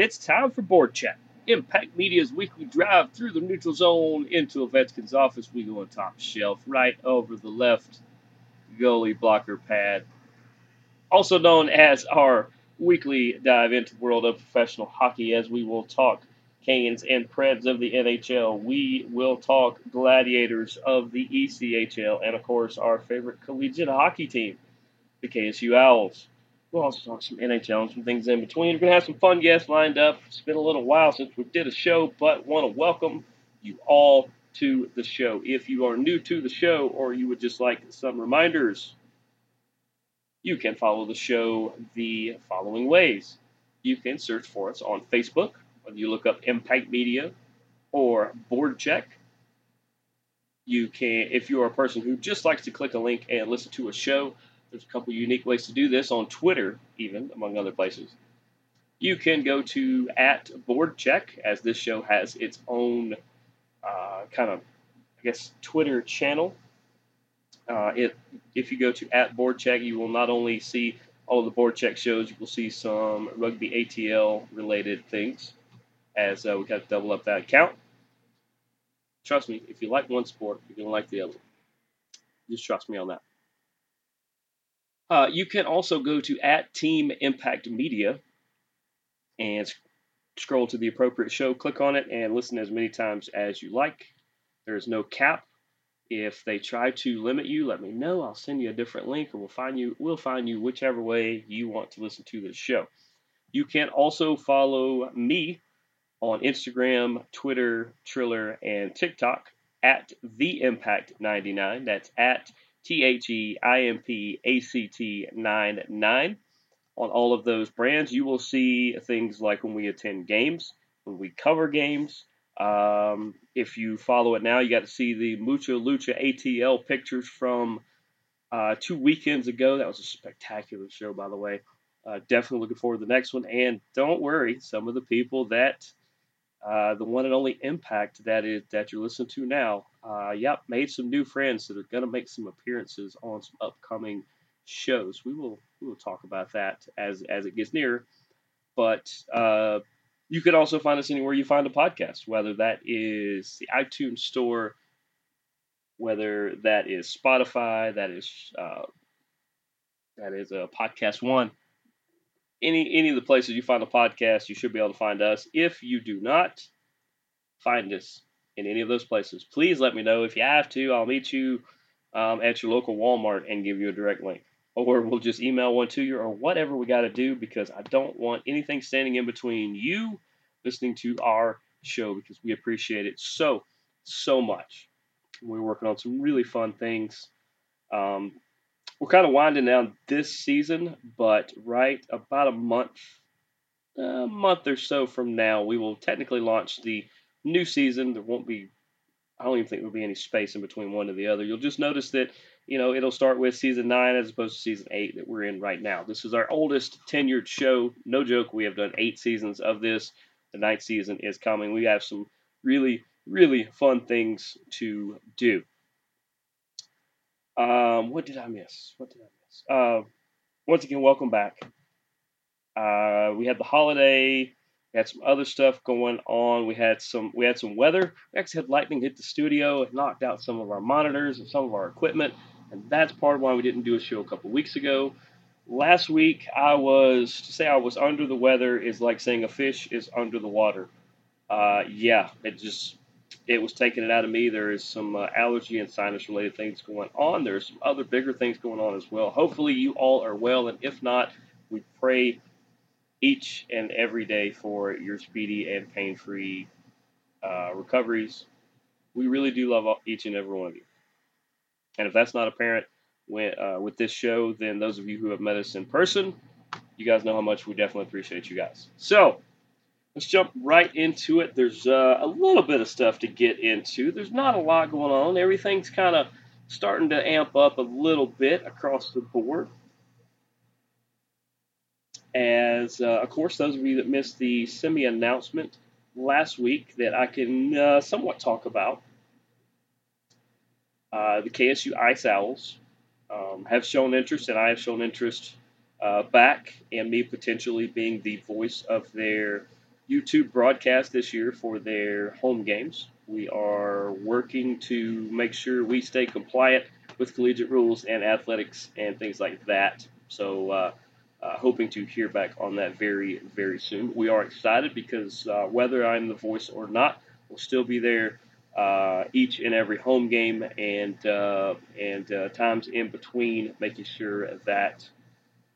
it's time for Board Check. Impact Media's weekly drive through the neutral zone into Ovechkin's office. We go on top shelf, right over the left goalie blocker pad. Also known as our weekly dive into the world of professional hockey, as we will talk Canes and Preds of the NHL. We will talk Gladiators of the ECHL, and of course, our favorite collegiate hockey team, the KSU Owls. We'll also talk some NHL and some things in between. We're going to have some fun guests lined up. It's been a little while since we did a show, but want to welcome you all to the show. If you are new to the show or you would just like some reminders, you can follow the show the following ways. You can search for us on Facebook, whether you look up Impact Media or Board Check. You can, if you are a person who just likes to click a link and listen to a show, there's a couple unique ways to do this on Twitter, even among other places. You can go to at board check, as this show has its own uh, kind of, I guess, Twitter channel. Uh, it, if you go to at board check, you will not only see all the board check shows, you will see some rugby ATL related things, as uh, we got to double up that count. Trust me, if you like one sport, you're gonna like the other. Just trust me on that. Uh, you can also go to at Team Impact Media and scroll to the appropriate show, click on it, and listen as many times as you like. There is no cap. If they try to limit you, let me know. I'll send you a different link, or we'll find you. We'll find you whichever way you want to listen to this show. You can also follow me on Instagram, Twitter, Triller, and TikTok at the Impact 99. That's at T H E I M P A C T 9 9. On all of those brands, you will see things like when we attend games, when we cover games. Um, if you follow it now, you got to see the Mucha Lucha ATL pictures from uh, two weekends ago. That was a spectacular show, by the way. Uh, definitely looking forward to the next one. And don't worry, some of the people that uh, the one and only impact that is that you're listening to now. Uh, yep, made some new friends that are going to make some appearances on some upcoming shows. We will we will talk about that as as it gets nearer. But uh, you could also find us anywhere you find a podcast, whether that is the iTunes Store, whether that is Spotify, that is uh, that is a uh, podcast one any any of the places you find a podcast, you should be able to find us. If you do not find us in any of those places, please let me know. If you have to, I'll meet you um, at your local Walmart and give you a direct link, or we'll just email one to you, or whatever we got to do, because I don't want anything standing in between you listening to our show because we appreciate it so so much. We're working on some really fun things. Um, we're kind of winding down this season, but right about a month, a month or so from now, we will technically launch the new season. There won't be, I don't even think there'll be any space in between one to the other. You'll just notice that, you know, it'll start with season nine as opposed to season eight that we're in right now. This is our oldest tenured show. No joke, we have done eight seasons of this. The ninth season is coming. We have some really, really fun things to do. Um, what did I miss? What did I miss? Uh, once again, welcome back. Uh, we had the holiday. We had some other stuff going on. We had some. We had some weather. We actually had lightning hit the studio. It knocked out some of our monitors and some of our equipment, and that's part of why we didn't do a show a couple weeks ago. Last week, I was to say I was under the weather is like saying a fish is under the water. Uh, yeah, it just it was taking it out of me. There is some uh, allergy and sinus related things going on. There's some other bigger things going on as well. Hopefully, you all are well, and if not, we pray each and every day for your speedy and pain free uh, recoveries. We really do love each and every one of you. And if that's not apparent with, uh, with this show, then those of you who have met us in person, you guys know how much we definitely appreciate you guys. So, let's jump right into it. There's uh, a little bit of stuff to get into. There's not a lot going on. Everything's kind of starting to amp up a little bit across the board. As, uh, of course, those of you that missed the semi announcement last week that I can uh, somewhat talk about, uh, the KSU Ice Owls um, have shown interest, and I have shown interest uh, back and me potentially being the voice of their YouTube broadcast this year for their home games. We are working to make sure we stay compliant with collegiate rules and athletics and things like that. So, uh, hoping to hear back on that very, very soon. We are excited because uh, whether I'm the voice or not, we'll still be there uh, each and every home game and uh, and uh, times in between, making sure that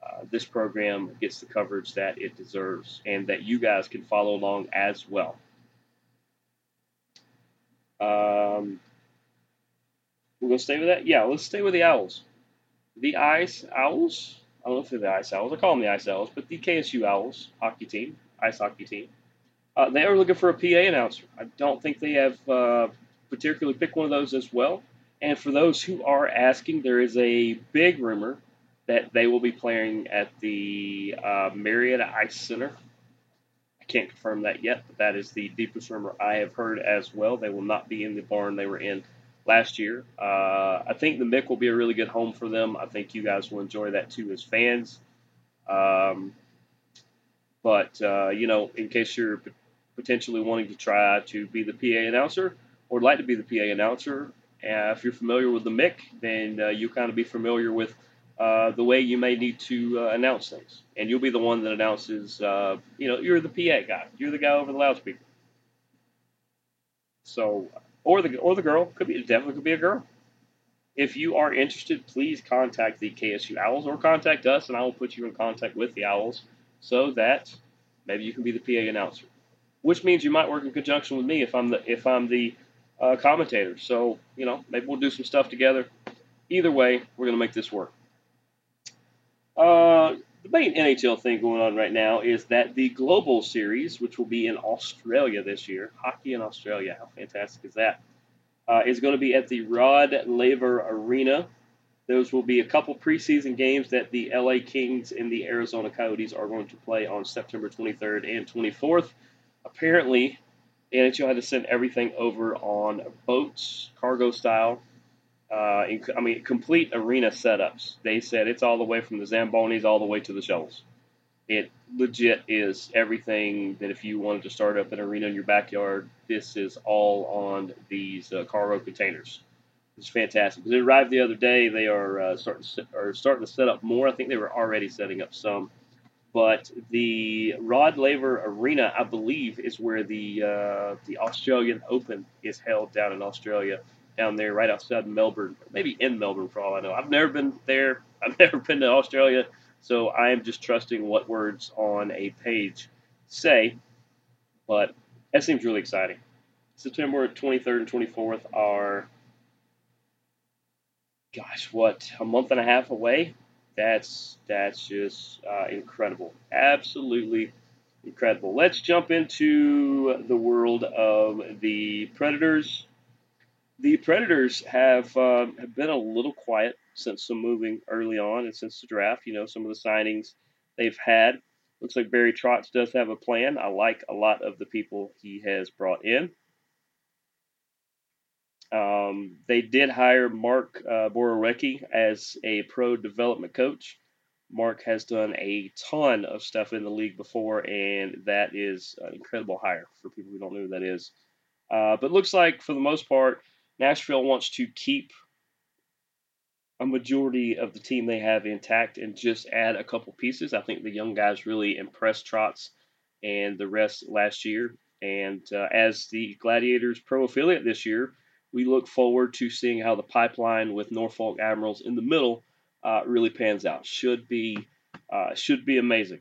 uh, this program gets the coverage that it deserves and that you guys can follow along as well. Um, we're gonna stay with that. Yeah, let's stay with the Owls. The Ice Owls. I don't know if they're the Ice Owls. I call them the Ice Owls, but the KSU Owls hockey team, ice hockey team. Uh, they are looking for a PA announcer. I don't think they have uh, particularly picked one of those as well. And for those who are asking, there is a big rumor that they will be playing at the uh, Ice Center. I can't confirm that yet, but that is the deepest rumor I have heard as well. They will not be in the barn they were in last year. Uh, I think the Mick will be a really good home for them. I think you guys will enjoy that too as fans. Um, but, uh, you know, in case you're potentially wanting to try to be the PA announcer or like to be the PA announcer, uh, if you're familiar with the Mick, then uh, you kind of be familiar with uh, the way you may need to uh, announce things. And you'll be the one that announces, you know, you're the PA guy. You're the guy over the loudspeaker. So, or the or the girl could be definitely could be a girl. If you are interested, please contact the KSU Owls or contact us, and I will put you in contact with the Owls so that maybe you can be the PA announcer. Which means you might work in conjunction with me if I'm the if I'm the uh, commentator. So you know maybe we'll do some stuff together. Either way, we're gonna make this work. Uh, the main NHL thing going on right now is that the Global Series, which will be in Australia this year, hockey in Australia, how fantastic is that? Uh, is going to be at the Rod Laver Arena. Those will be a couple preseason games that the LA Kings and the Arizona Coyotes are going to play on September 23rd and 24th. Apparently, NHL had to send everything over on boats, cargo style, uh, I mean, complete arena setups. They said it's all the way from the Zambonis all the way to the shovels. It legit is everything that if you wanted to start up an arena in your backyard, this is all on these uh, cargo containers. It's fantastic. It arrived the other day. They are uh, starting to, are starting to set up more. I think they were already setting up some, but the Rod Laver Arena, I believe, is where the uh, the Australian Open is held down in Australia down there right outside Melbourne, maybe in Melbourne for all I know. I've never been there. I've never been to Australia, so I am just trusting what words on a page say. But that seems really exciting. September 23rd and 24th are, gosh, what a month and a half away. That's that's just uh, incredible, absolutely incredible. Let's jump into the world of the Predators the Predators have uh, have been a little quiet since some moving early on and since the draft. You know, some of the signings they've had. Looks like Barry Trotz does have a plan. I like a lot of the people he has brought in. Um, they did hire Mark uh, Borowiecki as a pro development coach. Mark has done a ton of stuff in the league before, and that is an incredible hire for people who don't know who that is. Uh, but looks like, for the most part, Nashville wants to keep a majority of the team they have intact and just add a couple pieces. I think the young guys really impressed Trotz and the rest last year. And uh, as the Gladiators pro affiliate this year, we look forward to seeing how the pipeline with Norfolk Admirals in the middle uh, really pans out. Should be uh, should be amazing.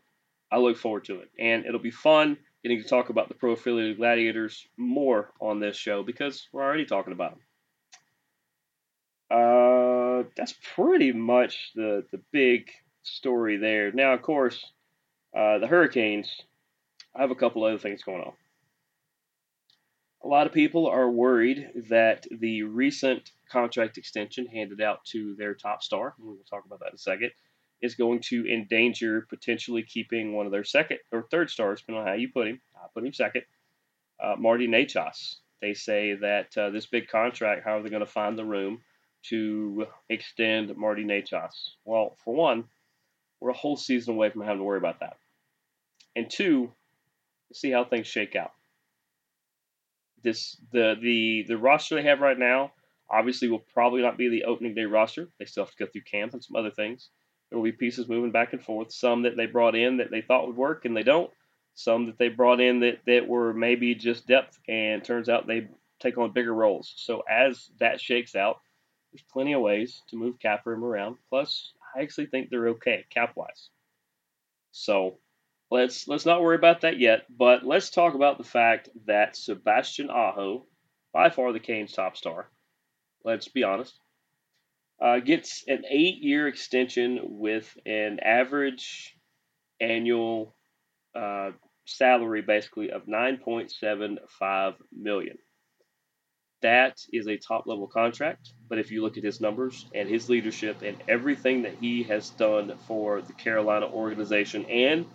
I look forward to it, and it'll be fun getting to talk about the pro affiliated gladiators more on this show because we're already talking about them. Uh, that's pretty much the the big story there. Now, of course, uh, the Hurricanes. I have a couple other things going on. A lot of people are worried that the recent contract extension handed out to their top star, and we will talk about that in a second, is going to endanger potentially keeping one of their second or third stars, depending on how you put him. I put him second. Uh, Marty Necas. They say that uh, this big contract, how are they going to find the room to extend Marty Necas? Well, for one, we're a whole season away from having to worry about that. And two, see how things shake out. This the the the roster they have right now obviously will probably not be the opening day roster. They still have to go through camp and some other things. There will be pieces moving back and forth. Some that they brought in that they thought would work and they don't. Some that they brought in that, that were maybe just depth and turns out they take on bigger roles. So as that shakes out, there's plenty of ways to move cap room around. Plus, I actually think they're okay cap wise. So let's let's not worry about that yet. But let's talk about the fact that Sebastian Aho, by far the Canes' top star, let's be honest, uh, gets an eight-year extension with an average annual uh, salary, basically of 9.75 million. That is a top-level contract. But if you look at his numbers and his leadership and everything that he has done for the Carolina organization and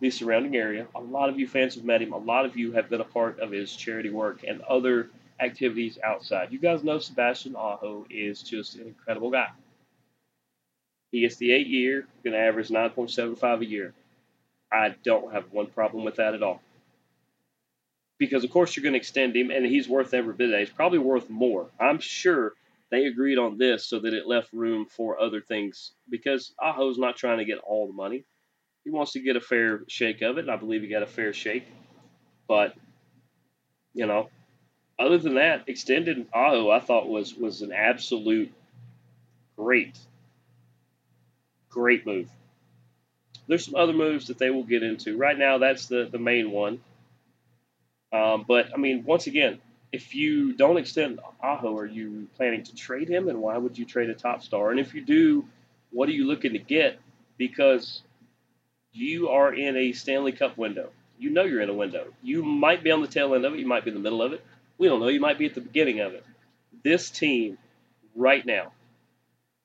the surrounding area, a lot of you fans have met him. A lot of you have been a part of his charity work and other activities outside. You guys know Sebastian Aho is just an incredible guy. He gets the eight year, going to average 9.75 a year. I don't have one problem with that at all. Because, of course, you're going to extend him, and he's worth every bit of that. He's probably worth more. I'm sure they agreed on this so that it left room for other things because Aho's not trying to get all the money. He wants to get a fair shake of it, and I believe he got a fair shake. But, you know, other than that, extended Aho I thought was was an absolute great, great move. There's some other moves that they will get into. Right now, that's the, the main one. Um, but I mean, once again, if you don't extend Aho, are you planning to trade him? And why would you trade a top star? And if you do, what are you looking to get? Because you are in a Stanley Cup window. You know you're in a window. You might be on the tail end of it. You might be in the middle of it. We don't know. You might be at the beginning of it. This team, right now,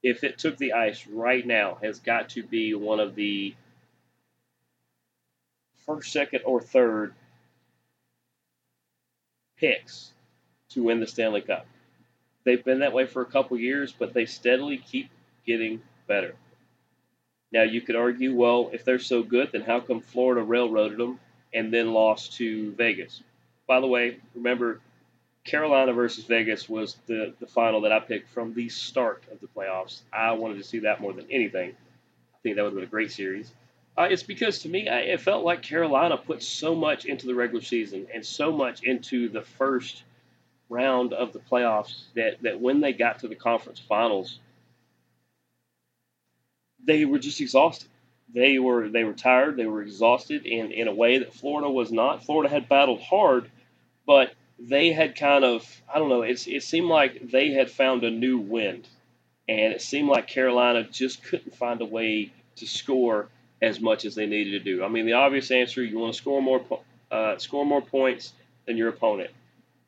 if it took the ice right now, has got to be one of the first, second, or third picks to win the Stanley Cup. They've been that way for a couple years, but they steadily keep getting better. Now, you could argue, well, if they're so good, then how come Florida railroaded them and then lost to Vegas? By the way, remember, Carolina versus Vegas was the, the final that I picked from the start of the playoffs. I wanted to see that more than anything. I think that would have been a great series. Uh, it's because to me, I, it felt like Carolina put so much into the regular season and so much into the first round of the playoffs that, that when they got to the conference finals, they were just exhausted. They were they were tired. They were exhausted in, in a way that Florida was not. Florida had battled hard, but they had kind of I don't know. It's, it seemed like they had found a new wind, and it seemed like Carolina just couldn't find a way to score as much as they needed to do. I mean, the obvious answer: you want to score more, uh, score more points than your opponent.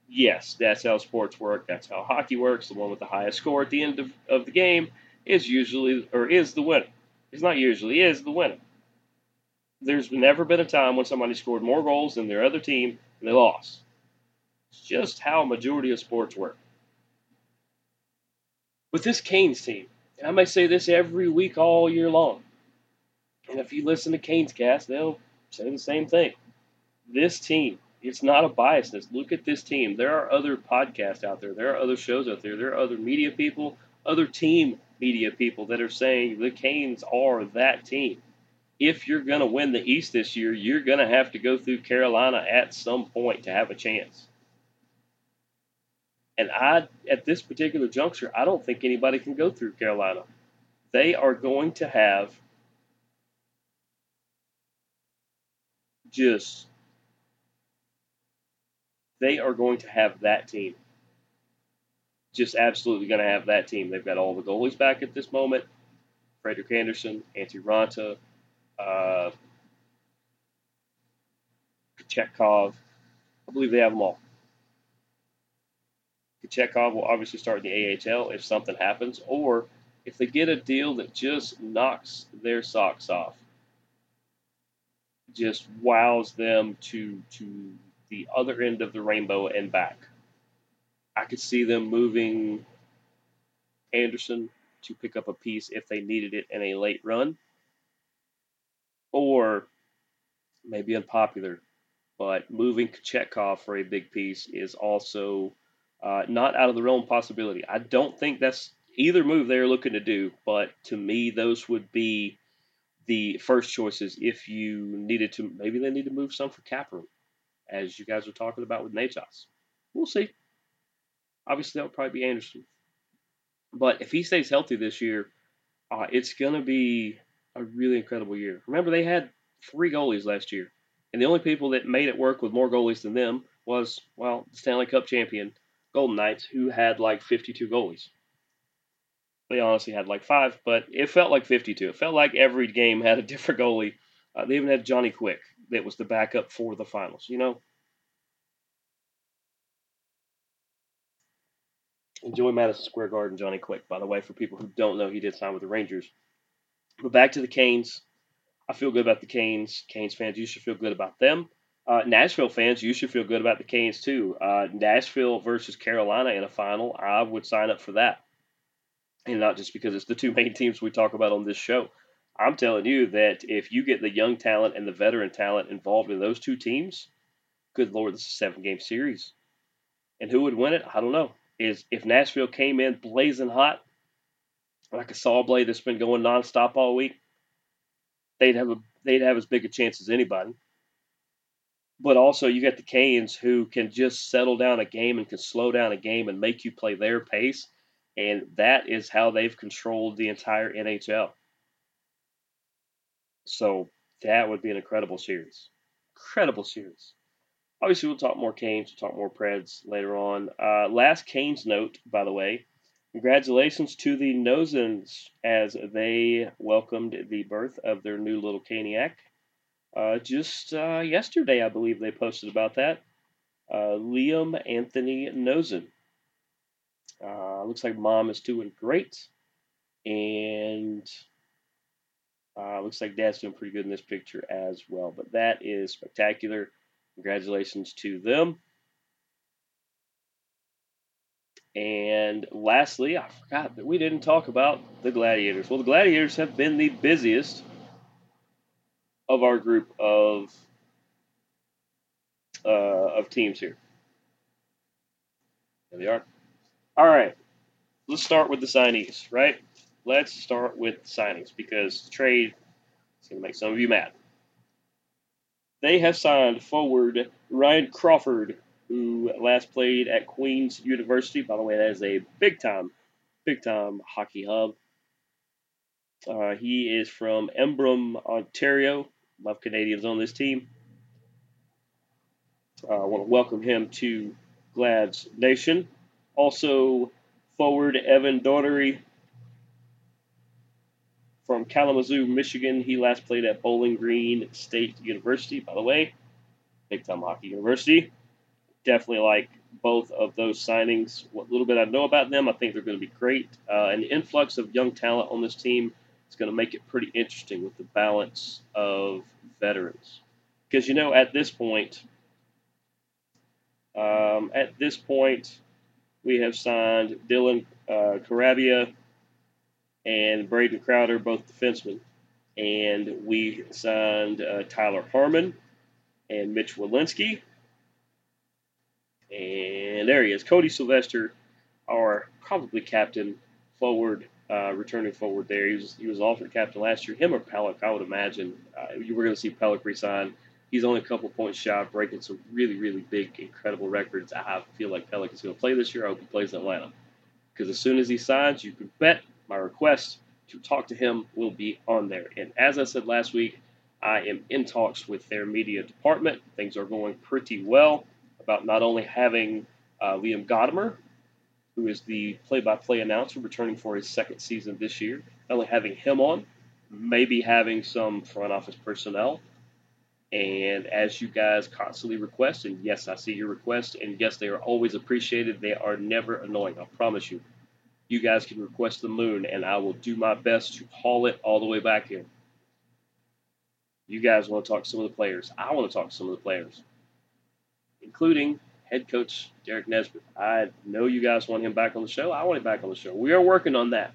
Yes, that's how sports work. That's how hockey works. The one with the highest score at the end of, of the game is usually or is the winner. It's not usually is the winner. There's never been a time when somebody scored more goals than their other team and they lost. It's just how majority of sports work. With this Canes team, and I may say this every week all year long, and if you listen to Canes cast, they'll say the same thing. This team, it's not a biasness. Look at this team. There are other podcasts out there. There are other shows out there. There are other media people, other team media people that are saying the Canes are that team. If you're going to win the East this year, you're going to have to go through Carolina at some point to have a chance. And I, at this particular juncture, I don't think anybody can go through Carolina. They are going to have just they are going to have that team. Just absolutely going to have that team. They've got all the goalies back at this moment. Frederik Andersen, Antti Raanta, uh, Kochetkov. I believe they have them all. Kochetkov will obviously start in the AHL if something happens, or if they get a deal that just knocks their socks off just wows them to to the other end of the rainbow and back. I could see them moving Andersen to pick up a piece if they needed it in a late run. or maybe unpopular, but moving Kochetkov for a big piece is also uh, not out of the realm possibility. I don't think that's either move they're looking to do, but to me, those would be the first choices if you needed to. Maybe they need to move some for cap room, as you guys were talking about with Necas. We'll see. Obviously, that would probably be Andersen. But if he stays healthy this year, uh, it's going to be a really incredible year. Remember, they had three goalies last year, and the only people that made it work with more goalies than them was, well, the Stanley Cup champion Golden Knights, who had like 52 goalies. They honestly had like five, but it felt like 52. It felt like every game had a different goalie. Uh, they even had Johnny Quick that was the backup for the finals. You know, enjoy Madison Square Garden, Johnny Quick. By the way, for people who don't know, he did sign with the Rangers. But back to the Canes. I feel good about the Canes. Canes fans, you should feel good about them. Uh, Nashville fans, you should feel good about the Canes too. Uh, Nashville versus Carolina in a final, I would sign up for that and not just because it's the two main teams we talk about on this show. I'm telling you that if you get the young talent and the veteran talent involved in those two teams, good lord, this is a seven game series. And who would win it? I don't know. Is if Nashville came in blazing hot, like a saw blade that's been going nonstop all week, they'd have a they'd have as big a chance as anybody. But also you got the Canes who can just settle down a game and can slow down a game and make you play their pace and that is how they've controlled the entire NHL. So that would be an incredible series. Incredible series. Obviously, we'll talk more Canes, we'll talk more Preds later on. Uh, last Canes note, by the way, congratulations to the Noesens as they welcomed the birth of their new little Caniac. Uh, just uh, yesterday, I believe they posted about that. Uh, Liam Anthony Noesen uh, looks like mom is doing great. And uh, looks like dad's doing pretty good in this picture as well. But that is spectacular. Congratulations to them. And lastly, I forgot that we didn't talk about the Gladiators. Well, the Gladiators have been the busiest of our group of uh, of teams here. There they are. All right, let's start with the signees, right? Let's start with signings because trade is going to make some of you mad. They have signed forward Ryan Crawford, who last played at Queen's University. By the way, that is a big time, big time hockey hub. Uh, he is from Embrun, Ontario. Love Canadians on this team. Uh, I want to welcome him to Glad's Nation. Also, forward Evan Daugherty from Kalamazoo, Michigan. He last played at Bowling Green State University, by the way, big time hockey university. Definitely like both of those signings. What little bit I know about them, I think they're going to be great. Uh, an influx of young talent on this team is going to make it pretty interesting with the balance of veterans. Because, you know, at this point, um, at this point, we have signed Dylan uh, Carabia and Braden Crowder, both defensemen. And we signed uh, Tyler Harmon and Mitch Walinski. And there he is, Cody Sylvester, our probably captain forward, uh, returning forward there. He was he was alternate captain last year. Him or Pelech, I would imagine. Uh, you were going to see Pelech resign He's only a couple points shy of breaking some really, really big, incredible records. I feel like Pelech is going to play this year. I hope he plays in Atlanta. Because as soon as he signs, you can bet my request to talk to him will be on there. And as I said last week, I am in talks with their media department. Things are going pretty well about not only having uh, Liam Godimer, who is the play-by-play announcer returning for his second season this year, not only having him on, maybe having some front office personnel and as you guys constantly request, and yes, I see your requests, and yes, they are always appreciated. They are never annoying. I promise you. You guys can request the moon, and I will do my best to haul it all the way back here. You guys want to talk to some of the players. I want to talk to some of the players, including head coach Derek Nesbitt. I know you guys want him back on the show. I want him back on the show. We are working on that.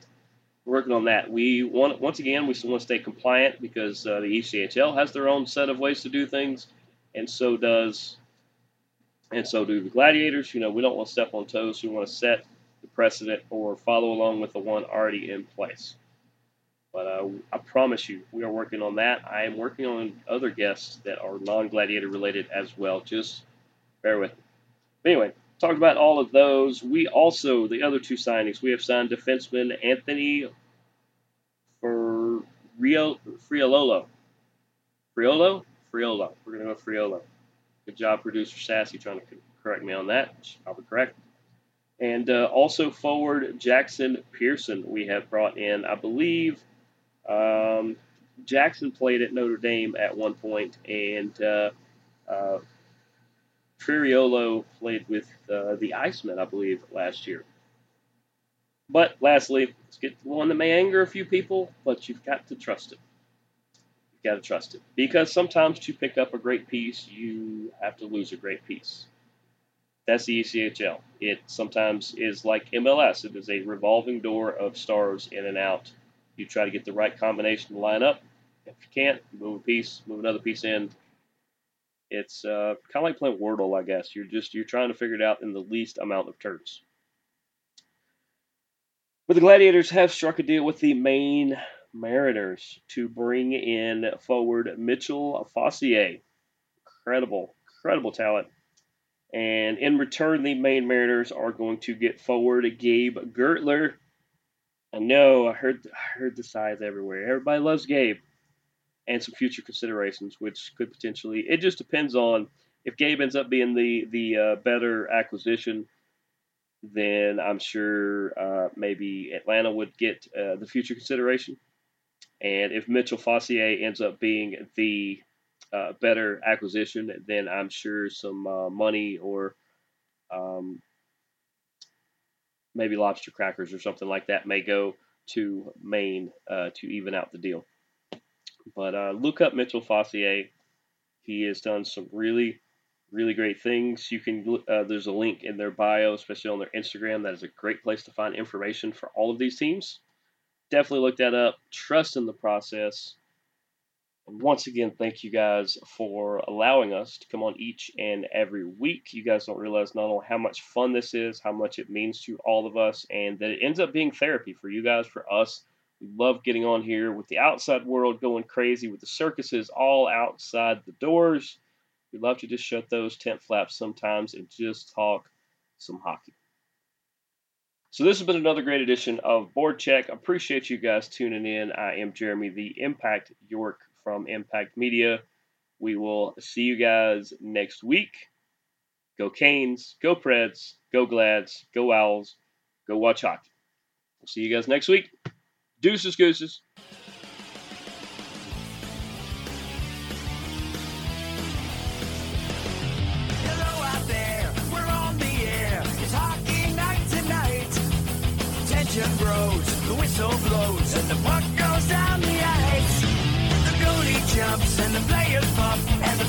We're working on that. We want once again we want to stay compliant because uh, the ECHL has their own set of ways to do things, and so does and so do the gladiators. You know, we don't want to step on toes. We want to set the precedent or follow along with the one already in place. But uh, I promise you, we are working on that. I am working on other guests that are non-gladiator related as well. Just bear with me. Anyway, talked about all of those. We also, the other two signings, we have signed defenseman Anthony for Rio Friololo. Friolo? Friolo. We're going to go Friolo. Good job, producer Sassy, trying to correct me on that. She's probably correct. And uh, also forward Jackson Pierson, we have brought in, I believe. Um, Jackson played at Notre Dame at one point, and uh, uh, Triolo played with uh, the Icemen, I believe, last year. But lastly, let's get to one that may anger a few people, but you've got to trust it. You've got to trust it. Because sometimes to pick up a great piece, you have to lose a great piece. That's the ECHL. It sometimes is like MLS. It is a revolving door of stars in and out. You try to get the right combination to line up. If you can't, move a piece, move another piece in, it's uh, kind of like playing Wordle, I guess. You're just you're trying to figure it out in the least amount of turns. But the Gladiators have struck a deal with the Maine Mariners to bring in forward Mitchell Fossier. Incredible, incredible talent. And in return, the Maine Mariners are going to get forward Gabe Guertler. I know, I heard, I heard the sighs everywhere. Everybody loves Gabe and some future considerations, which could potentially. It just depends on if Gabe ends up being the the uh, better acquisition. Then I'm sure uh, maybe Atlanta would get uh, the future consideration, and if Mitchell Fossier ends up being the uh, better acquisition, then I'm sure some uh, money or um, maybe lobster crackers or something like that may go to Maine uh, to even out the deal. But uh, look up Mitchell Fossier. He has done some really, really great things. You can uh, there's a link in their bio, especially on their Instagram. That is a great place to find information for all of these teams. Definitely look that up. Trust in the process. Once again, thank you guys for allowing us to come on each and every week. You guys don't realize not only how much fun this is, how much it means to all of us, and that it ends up being therapy for you guys, for us, we love getting on here with the outside world going crazy, with the circuses all outside the doors. We love to just shut those tent flaps sometimes and just talk some hockey. So this has been another great edition of Board Check. Appreciate you guys tuning in. I am Jeremy, the Impact York from Impact Media. We will see you guys next week. Go Canes, go Preds, go Glads, go Owls, go watch hockey. We'll see you guys next week. Deuces, gooses. Grows, the whistle blows, and the puck goes down the ice. The goalie jumps and the players and the